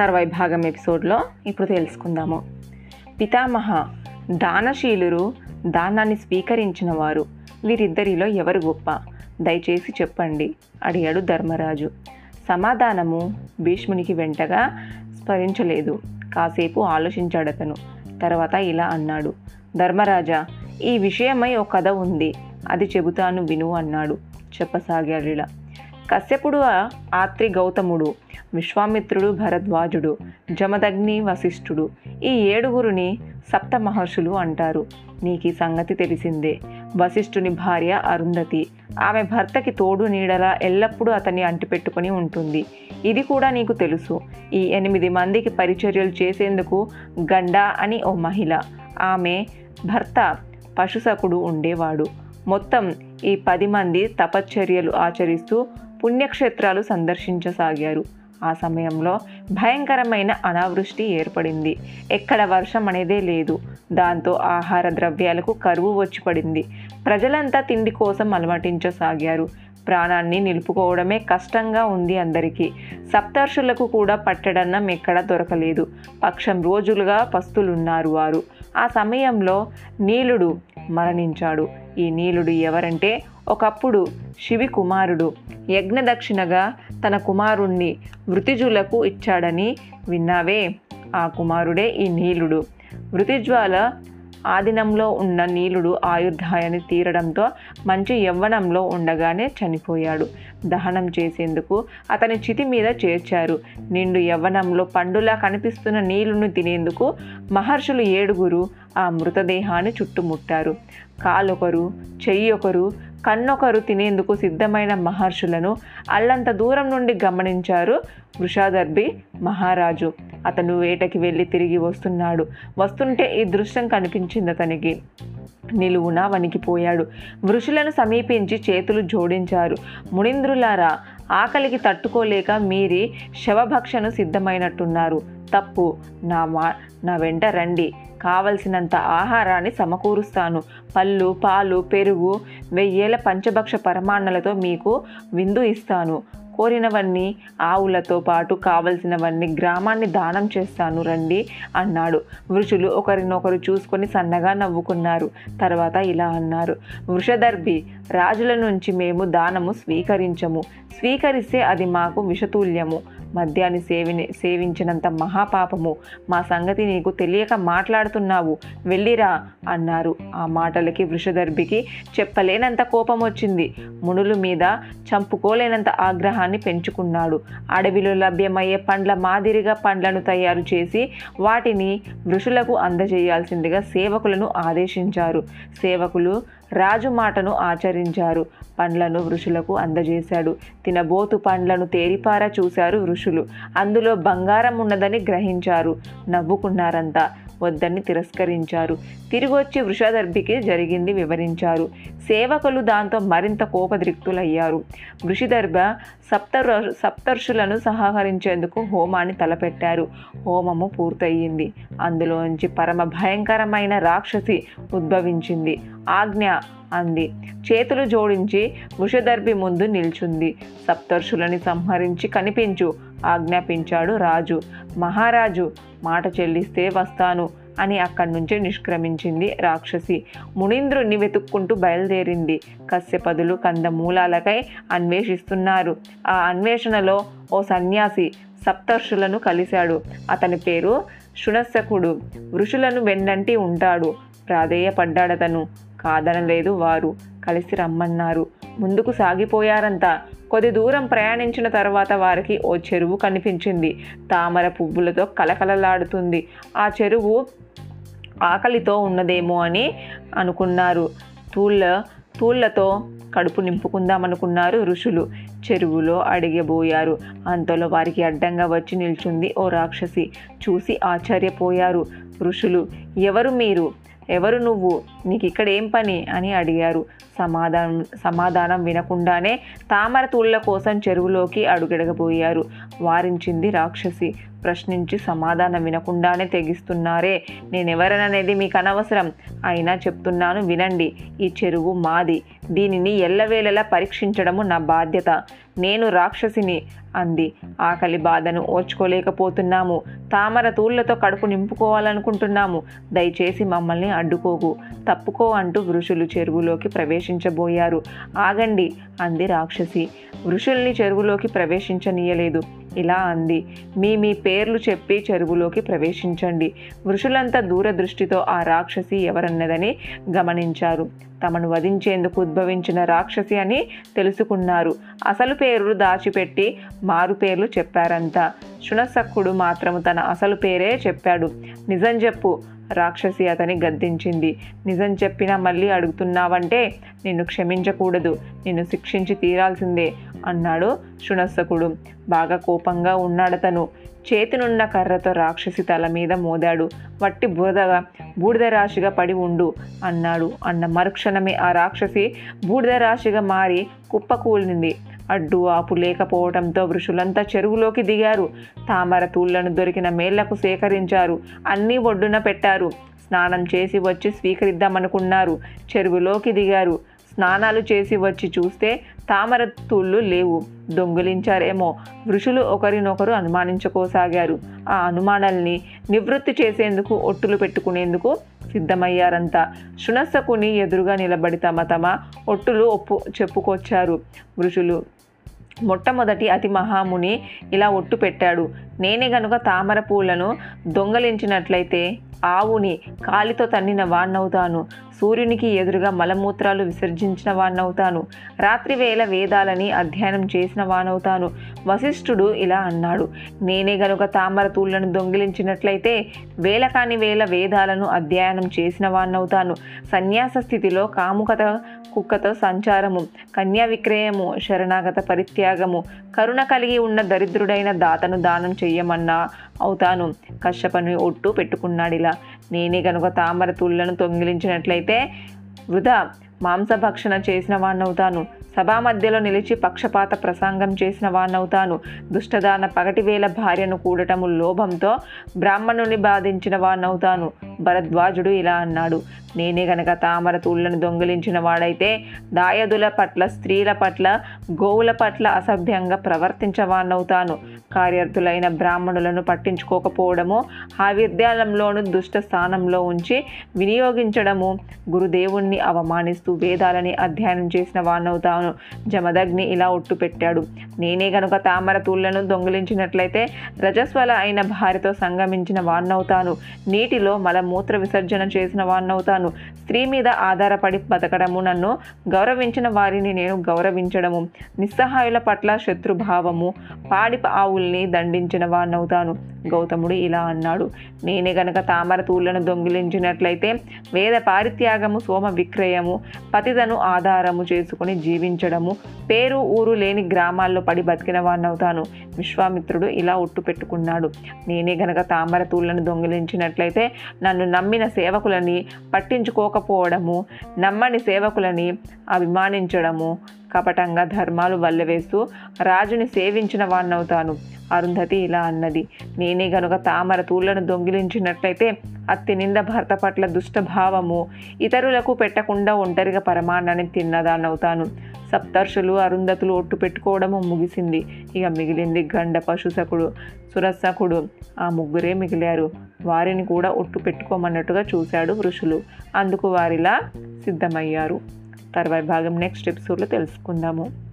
తర్వాయి భాగం ఎపిసోడ్లో ఇప్పుడు తెలుసుకుందాము. పితామహ దానశీలురు దానాన్ని స్వీకరించిన వారు వీరిద్దరిలో ఎవరు గొప్ప? దయచేసి చెప్పండి అడిగాడు ధర్మరాజు. సమాధానము భీష్మునికి వెంటగా స్మరించలేదు. కాసేపు ఆలోచించాడతను. తర్వాత ఇలా అన్నాడు. ధర్మరాజా ఈ విషయమై ఒక కథ ఉంది. అది చెబుతాను విను అన్నాడు. చెప్పసాగాడిలా కశ్యపుడు ఆత్రి గౌతముడు విశ్వామిత్రుడు భరద్వాజుడు జమదగ్ని వశిష్ఠుడు. ఈ ఏడుగురుని సప్త మహర్షులు అంటారు. నీకు ఈ సంగతి తెలిసిందే. వశిష్ఠుని భార్య అరుంధతి. ఆమె భర్తకి తోడు నీడలా ఎల్లప్పుడూ అతన్ని అంటిపెట్టుకొని ఉంటుంది. ఇది కూడా నీకు తెలుసు. ఈ ఎనిమిది మందికి పరిచర్యలు చేసేందుకు గండా అని ఓ మహిళ. ఆమె భర్త పశుసకుడు ఉండేవాడు. మొత్తం ఈ పది మంది తపశ్చర్యలు ఆచరిస్తూ పుణ్యక్షేత్రాలు సందర్శించసాగారు. ఆ సమయంలో భయంకరమైన అనావృష్టి ఏర్పడింది. ఎక్కడ వర్షం అనేదే లేదు. దాంతో ఆహార ద్రవ్యాలకు కరువు వచ్చి పడింది ప్రజలంతా తిండి కోసం అలమటించసాగారు. ప్రాణాన్ని నిలుపుకోవడమే కష్టంగా ఉంది అందరికీ. సప్తర్షులకు కూడా పట్టడన్నం ఎక్కడా దొరకలేదు. పక్షం రోజులుగా పస్తులున్నారు వారు. ఆ సమయంలో నీలుడు మరణించాడు. ఈ నీలుడు ఎవరంటే ఒకప్పుడు శివి కుమారుడు. యజ్ఞదక్షిణగా తన కుమారుణ్ణి వృతిజులకు ఇచ్చాడని విన్నావే? ఆ కుమారుడే ఈ నీలుడు. వృతిజ్వాల ఆదినంలో ఉన్న నీలుడు ఆయుర్దాయాన్ని తీరడంతో మంచి యవ్వనంలో ఉండగానే చనిపోయాడు. దహనం చేసేందుకు అతని చితి మీద చేర్చారు. నిండు యవ్వనంలో పండులా కనిపిస్తున్న నీలును తినేందుకు మహర్షులు ఏడుగురు ఆ మృతదేహాన్ని చుట్టుముట్టారు. కాలొకరు చెయ్యి ఒకరు కన్నొకరు తినేందుకు సిద్ధమైన మహర్షులను అల్లంత దూరం నుండి గమనించారు వృషాదర్భి మహారాజు. అతను వేటకి వెళ్ళి తిరిగి వస్తున్నాడు. వస్తుంటే ఈ దృశ్యం కనిపించింది అతనికి. నిలువున వణికిపోయాడు. వృషులను సమీపించి చేతులు జోడించారు. మునింద్రులారా ఆకలికి తట్టుకోలేక మీరి శవభక్షను సిద్ధమైనట్టున్నారు. తప్పు. నా మా నా వెంట రండి. కావలసినంత ఆహారాన్ని సమకూరుస్తాను. పళ్ళు పాలు పెరుగు వెయ్యేల పంచభక్ష పరమాన్నలతో మీకు విందు ఇస్తాను. కోరినవన్నీ ఆవులతో పాటు కావలసినవన్నీ గ్రామాన్ని దానం చేస్తాను రండి అన్నాడు. వృషులు ఒకరినొకరు చూసుకొని సన్నగా నవ్వుకున్నారు. తర్వాత ఇలా అన్నారు. వృషదర్భి రాజుల నుంచి మేము దానము స్వీకరించము. స్వీకరిస్తే అది మాకు విషతుల్యము. మద్యాన్ని సేవిని సేవించినంత మహాపాపము. మా సంగతి నీకు తెలియక మాట్లాడుతున్నావు. వెళ్ళిరా అన్నారు. ఆ మాటలకి వృషదర్భికి చెప్పలేనంత కోపం వచ్చింది మునుల మీద చంపుకోలేనంత ఆగ్రహాన్ని పెంచుకున్నాడు. అడవిలో లభ్యమయ్యే పండ్ల మాదిరిగా పండ్లను తయారు చేసి వాటిని వృషులకు అందజేయాల్సిందిగా సేవకులను ఆదేశించారు. సేవకులు రాజు మాటను ఆచరించారు. పండ్లను వృషులకు అందజేశాడు. తినబోతు పండ్లను తేరిపారా చూశారు వృషులు. అందులో బంగారం ఉన్నదని గ్రహించారు. నవ్వుకున్నారంతా. వద్దని తిరస్కరించారు. తిరిగి వచ్చి వృషదర్భికి జరిగింది వివరించారు. సేవకులు దాంతో మరింత కోపదృక్తులయ్యారు వృషిదర్భ సప్తర్ సప్తర్షులను సహకరించేందుకు హోమాన్ని తలపెట్టారు. హోమము పూర్తయింది. అందులోంచి పరమ భయంకరమైన రాక్షసి ఉద్భవించింది. ఆజ్ఞ అంది. చేతులు జోడించి వృషదర్భి ముందు నిల్చుంది. సప్తర్షులని సంహరించి కనిపించు ఆజ్ఞాపించాడు రాజు. మహారాజు మాట చెల్లిస్తే వస్తాను అని అక్కడి నుంచి నిష్క్రమించింది రాక్షసి. మునీంద్రుణ్ణి వెతుక్కుంటూ బయలుదేరింది. కశ్యపదులు కందమూలాలకై అన్వేషిస్తున్నారు. ఆ అన్వేషణలో ఓ సన్యాసి సప్తర్షులను కలిశాడు. అతని పేరు శునస్సకుడు. ఋషులను వెన్నంటి ఉంటాడు. ప్రాధేయపడ్డాడతను. కాదనలేదు వారు. కలిసి రమ్మన్నారు. ముందుకు సాగిపోయారంతా కొద్ది దూరం ప్రయాణించిన తర్వాత వారికి ఓ చెరువు కనిపించింది. తామర పువ్వులతో కలకలలాడుతుంది ఆ చెరువు ఆకలితో ఉన్నదేమో అని అనుకున్నారు. తూళ్ళ తూళ్ళతో కడుపు నింపుకుందామనుకున్నారు ఋషులు. చెరువులో అడిగబోయారు. అంతలో వారికి అడ్డంగా వచ్చి నిల్చుంది ఓ రాక్షసి. చూసి ఆశ్చర్యపోయారు ఋషులు. ఎవరు మీరు? ఎవరు నువ్వు? నీకు ఇక్కడ ఏం పని? అని అడిగారు. సమాధానం సమాధానం వినకుండానే తామర తూళ్ళ కోసం చెరువులోకి అడుగడగబోయారు. వారించింది రాక్షసి. ప్రశ్నించి సమాధానం వినకుండానే తెగిస్తున్నారే. నేనెవరననేది మీకు అనవసరం. అయినా చెప్తున్నాను వినండి. ఈ చెరువు మాది. దీనిని ఎల్లవేళలా పరీక్షించడము నా బాధ్యత. నేను రాక్షసిని. అంది. ఆకలి బాధను ఓర్చుకోలేకపోతున్నాము. తామర తూళ్ళతో కడుపు నింపుకోవాలనుకుంటున్నాము. దయచేసి మమ్మల్ని అడ్డుకోకు. తప్పుకో అంటూ వృషులు చెరువులోకి ప్రవేశించబోయారు. ఆగండి అంది రాక్షసి. వృషుల్ని చెరువులోకి ప్రవేశించనీయలేదు. ఇలా అంది. మీ మీ పేర్లు చెప్పి చెరువులోకి ప్రవేశించండి. వృషులంతా దూరదృష్టితో ఆ రాక్షసి ఎవరన్నదని గమనించారు. తమను వధించేందుకు ఉద్భవించిన రాక్షసి అని తెలుసుకున్నారు. అసలు పేరు దాచిపెట్టి మారు పేర్లు చెప్పారంతా శునసక్కుడు మాత్రము తన అసలు పేరే చెప్పాడు. నిజం చెప్పు రాక్షసి అతని గద్దించింది. నిజం చెప్పినా మళ్ళీ అడుగుతున్నావంటే నిన్ను క్షమించకూడదు నిన్ను శిక్షించి తీరాల్సిందే అన్నాడు శునస్సకుడు బాగా కోపంగా ఉన్నాడతను చేతినున్న కర్రతో రాక్షసి తల మీద మోదాడు. వట్టి బురదగా బూడిద రాశిగా పడి ఉండు అన్నాడు. అన్న మరుక్షణమే ఆ రాక్షసి బూడిద రాశిగా మారి కుప్పకూలింది అడ్డు ఆపు లేకపోవడంతో వృషులంతా చెరువులోకి దిగారు. తామర తూళ్ళను దొరికిన మేళ్ళకు సేకరించారు. అన్నీ ఒడ్డున పెట్టారు. స్నానం చేసి వచ్చి స్వీకరిద్దామనుకున్నారు. చెరువులోకి దిగారు. స్నానాలు చేసి వచ్చి చూస్తే తామర తూళ్ళు లేవు. దొంగిలించారేమో. ఋషులు ఒకరినొకరు అనుమానించుకోసాగారు. ఆ అనుమానాల్ని నివృత్తి చేసేందుకు ఒట్టులు పెట్టుకునేందుకు సిద్ధమయ్యారంతా. శునస్సకుని ఎదురుగా నిలబడి తమ తమ ఒట్టులు ఒప్పు చెప్పుకొచ్చారు. ఋషులు మొట్టమొదటి అతి మహాముని ఇలా ఒట్టు పెట్టాడు. నేనే గనుక తామర పూలను దొంగలించినట్లయితే ఆవుని కాలితో తన్నిన వాణ్ణవుతాను. సూర్యునికి ఎదురుగా మలమూత్రాలు విసర్జించిన వాణ్ణవుతాను. రాత్రివేళ వేదాలని అధ్యయనం చేసిన వానవుతాను వశిష్ఠుడు ఇలా అన్నాడు. నేనే గనుక తామర తూళ్ళను దొంగిలించినట్లయితే వేల కాని వేల వేదాలను అధ్యయనం చేసిన వాణ్ణవుతాను. సన్యాస స్థితిలో కాముకత కుక్కతో సంచారము కన్యా విక్రయము శరణాగత పరిత్యాగము కరుణ కలిగి ఉన్న దరిద్రుడైన దాతను దానం చెయ్యమన్నా అవుతాను. కశ్యపని ఒట్టు పెట్టుకున్నాడిలా. నేనే కనుక తామర తూళ్ళను తొంగిలించినట్లయితే వృధా. మాంసభక్షణ చేసిన వాణ్ణవుతాను. సభా మధ్యలో నిలిచి పక్షపాత ప్రసంగం చేసిన వాణ్ణవుతాను. దుష్టదాన పగటివేల భార్యను కూడటము లోభంతో బ్రాహ్మణుని బాధించిన వాణ్ణవుతాను. భరద్వాజుడు ఇలా అన్నాడు. నేనే గనక తామర తూళ్ళను దొంగిలించిన వాడైతే దాయదుల పట్ల స్త్రీల పట్ల గోవుల పట్ల అసభ్యంగా ప్రవర్తించవాణ్ణవుతాను కార్యార్థులైన బ్రాహ్మణులను పట్టించుకోకపోవడము ఆ విద్యాలయంలోను దుష్ట స్థానంలో ఉంచి వినియోగించడము గురుదేవుణ్ణి అవమానిస్తూ వేదాలని అధ్యయనం చేసిన వాణ్ణవుతాను జమదగ్ని ఇలా ఒట్టు పెట్టాడు నేనే గనుక తామర తూళ్ళను దొంగిలించినట్లయితే రజస్వల అయిన భార్యతో సంగమించిన వాణ్ణవుతాను నీటిలో మలమూత్ర విసర్జన చేసిన వాణ్ణవుతాను స్త్రీ మీద ఆధారపడి బతకడము నన్ను గౌరవించిన వారిని నేను గౌరవించడము. నిస్సహాయుల పట్ల శత్రుభావము. పాడి ఆవుల్ని దండించిన వాణ్ణవుతాను గౌతముడు ఇలా అన్నాడు. నేనే గనక తామర తూళ్ళను దొంగిలించినట్లయితే వేద పారిత్యాగము సోమ విక్రయము పతితను ఆధారము చేసుకుని జీవించడము పేరు ఊరు లేని గ్రామాల్లో పడి బతికిన వాడినవుతాను విశ్వామిత్రుడు ఇలా ఒట్టు పెట్టుకున్నాడు. నేనే గనక తామర తూళ్ళను దొంగిలించినట్లయితే నన్ను నమ్మిన సేవకులని పట్టించుకోకపోవడము నమ్మని సేవకులని అభిమానించడము కపటంగా ధర్మాలు వల్లవేస్తూ రాజుని సేవించిన వాణ్ణవుతాను. అరుంధతి ఇలా అన్నది. నేనే గనుక తామర తూళ్ళను దొంగిలించినట్లయితే అత్తి నింద భర్త పట్ల దుష్టభావము ఇతరులకు పెట్టకుండా ఒంటరిగా పరమాన్నాన్ని తిన్నదానవుతాను. సప్తర్షులు అరుంధతులు ఒట్టు పెట్టుకోవడము ముగిసింది. ఇక మిగిలింది గండ పశుసకుడు సురసకుడు ఆ ముగ్గురే మిగిలారు. వారిని కూడా ఒట్టు పెట్టుకోమన్నట్టుగా చూశాడు ఋషులు. అందుకు వారిలా సిద్ధమయ్యారు. తర్వాయి భాగం నెక్స్ట్ ఎపిసోడ్లో తెలుసుకుందాము.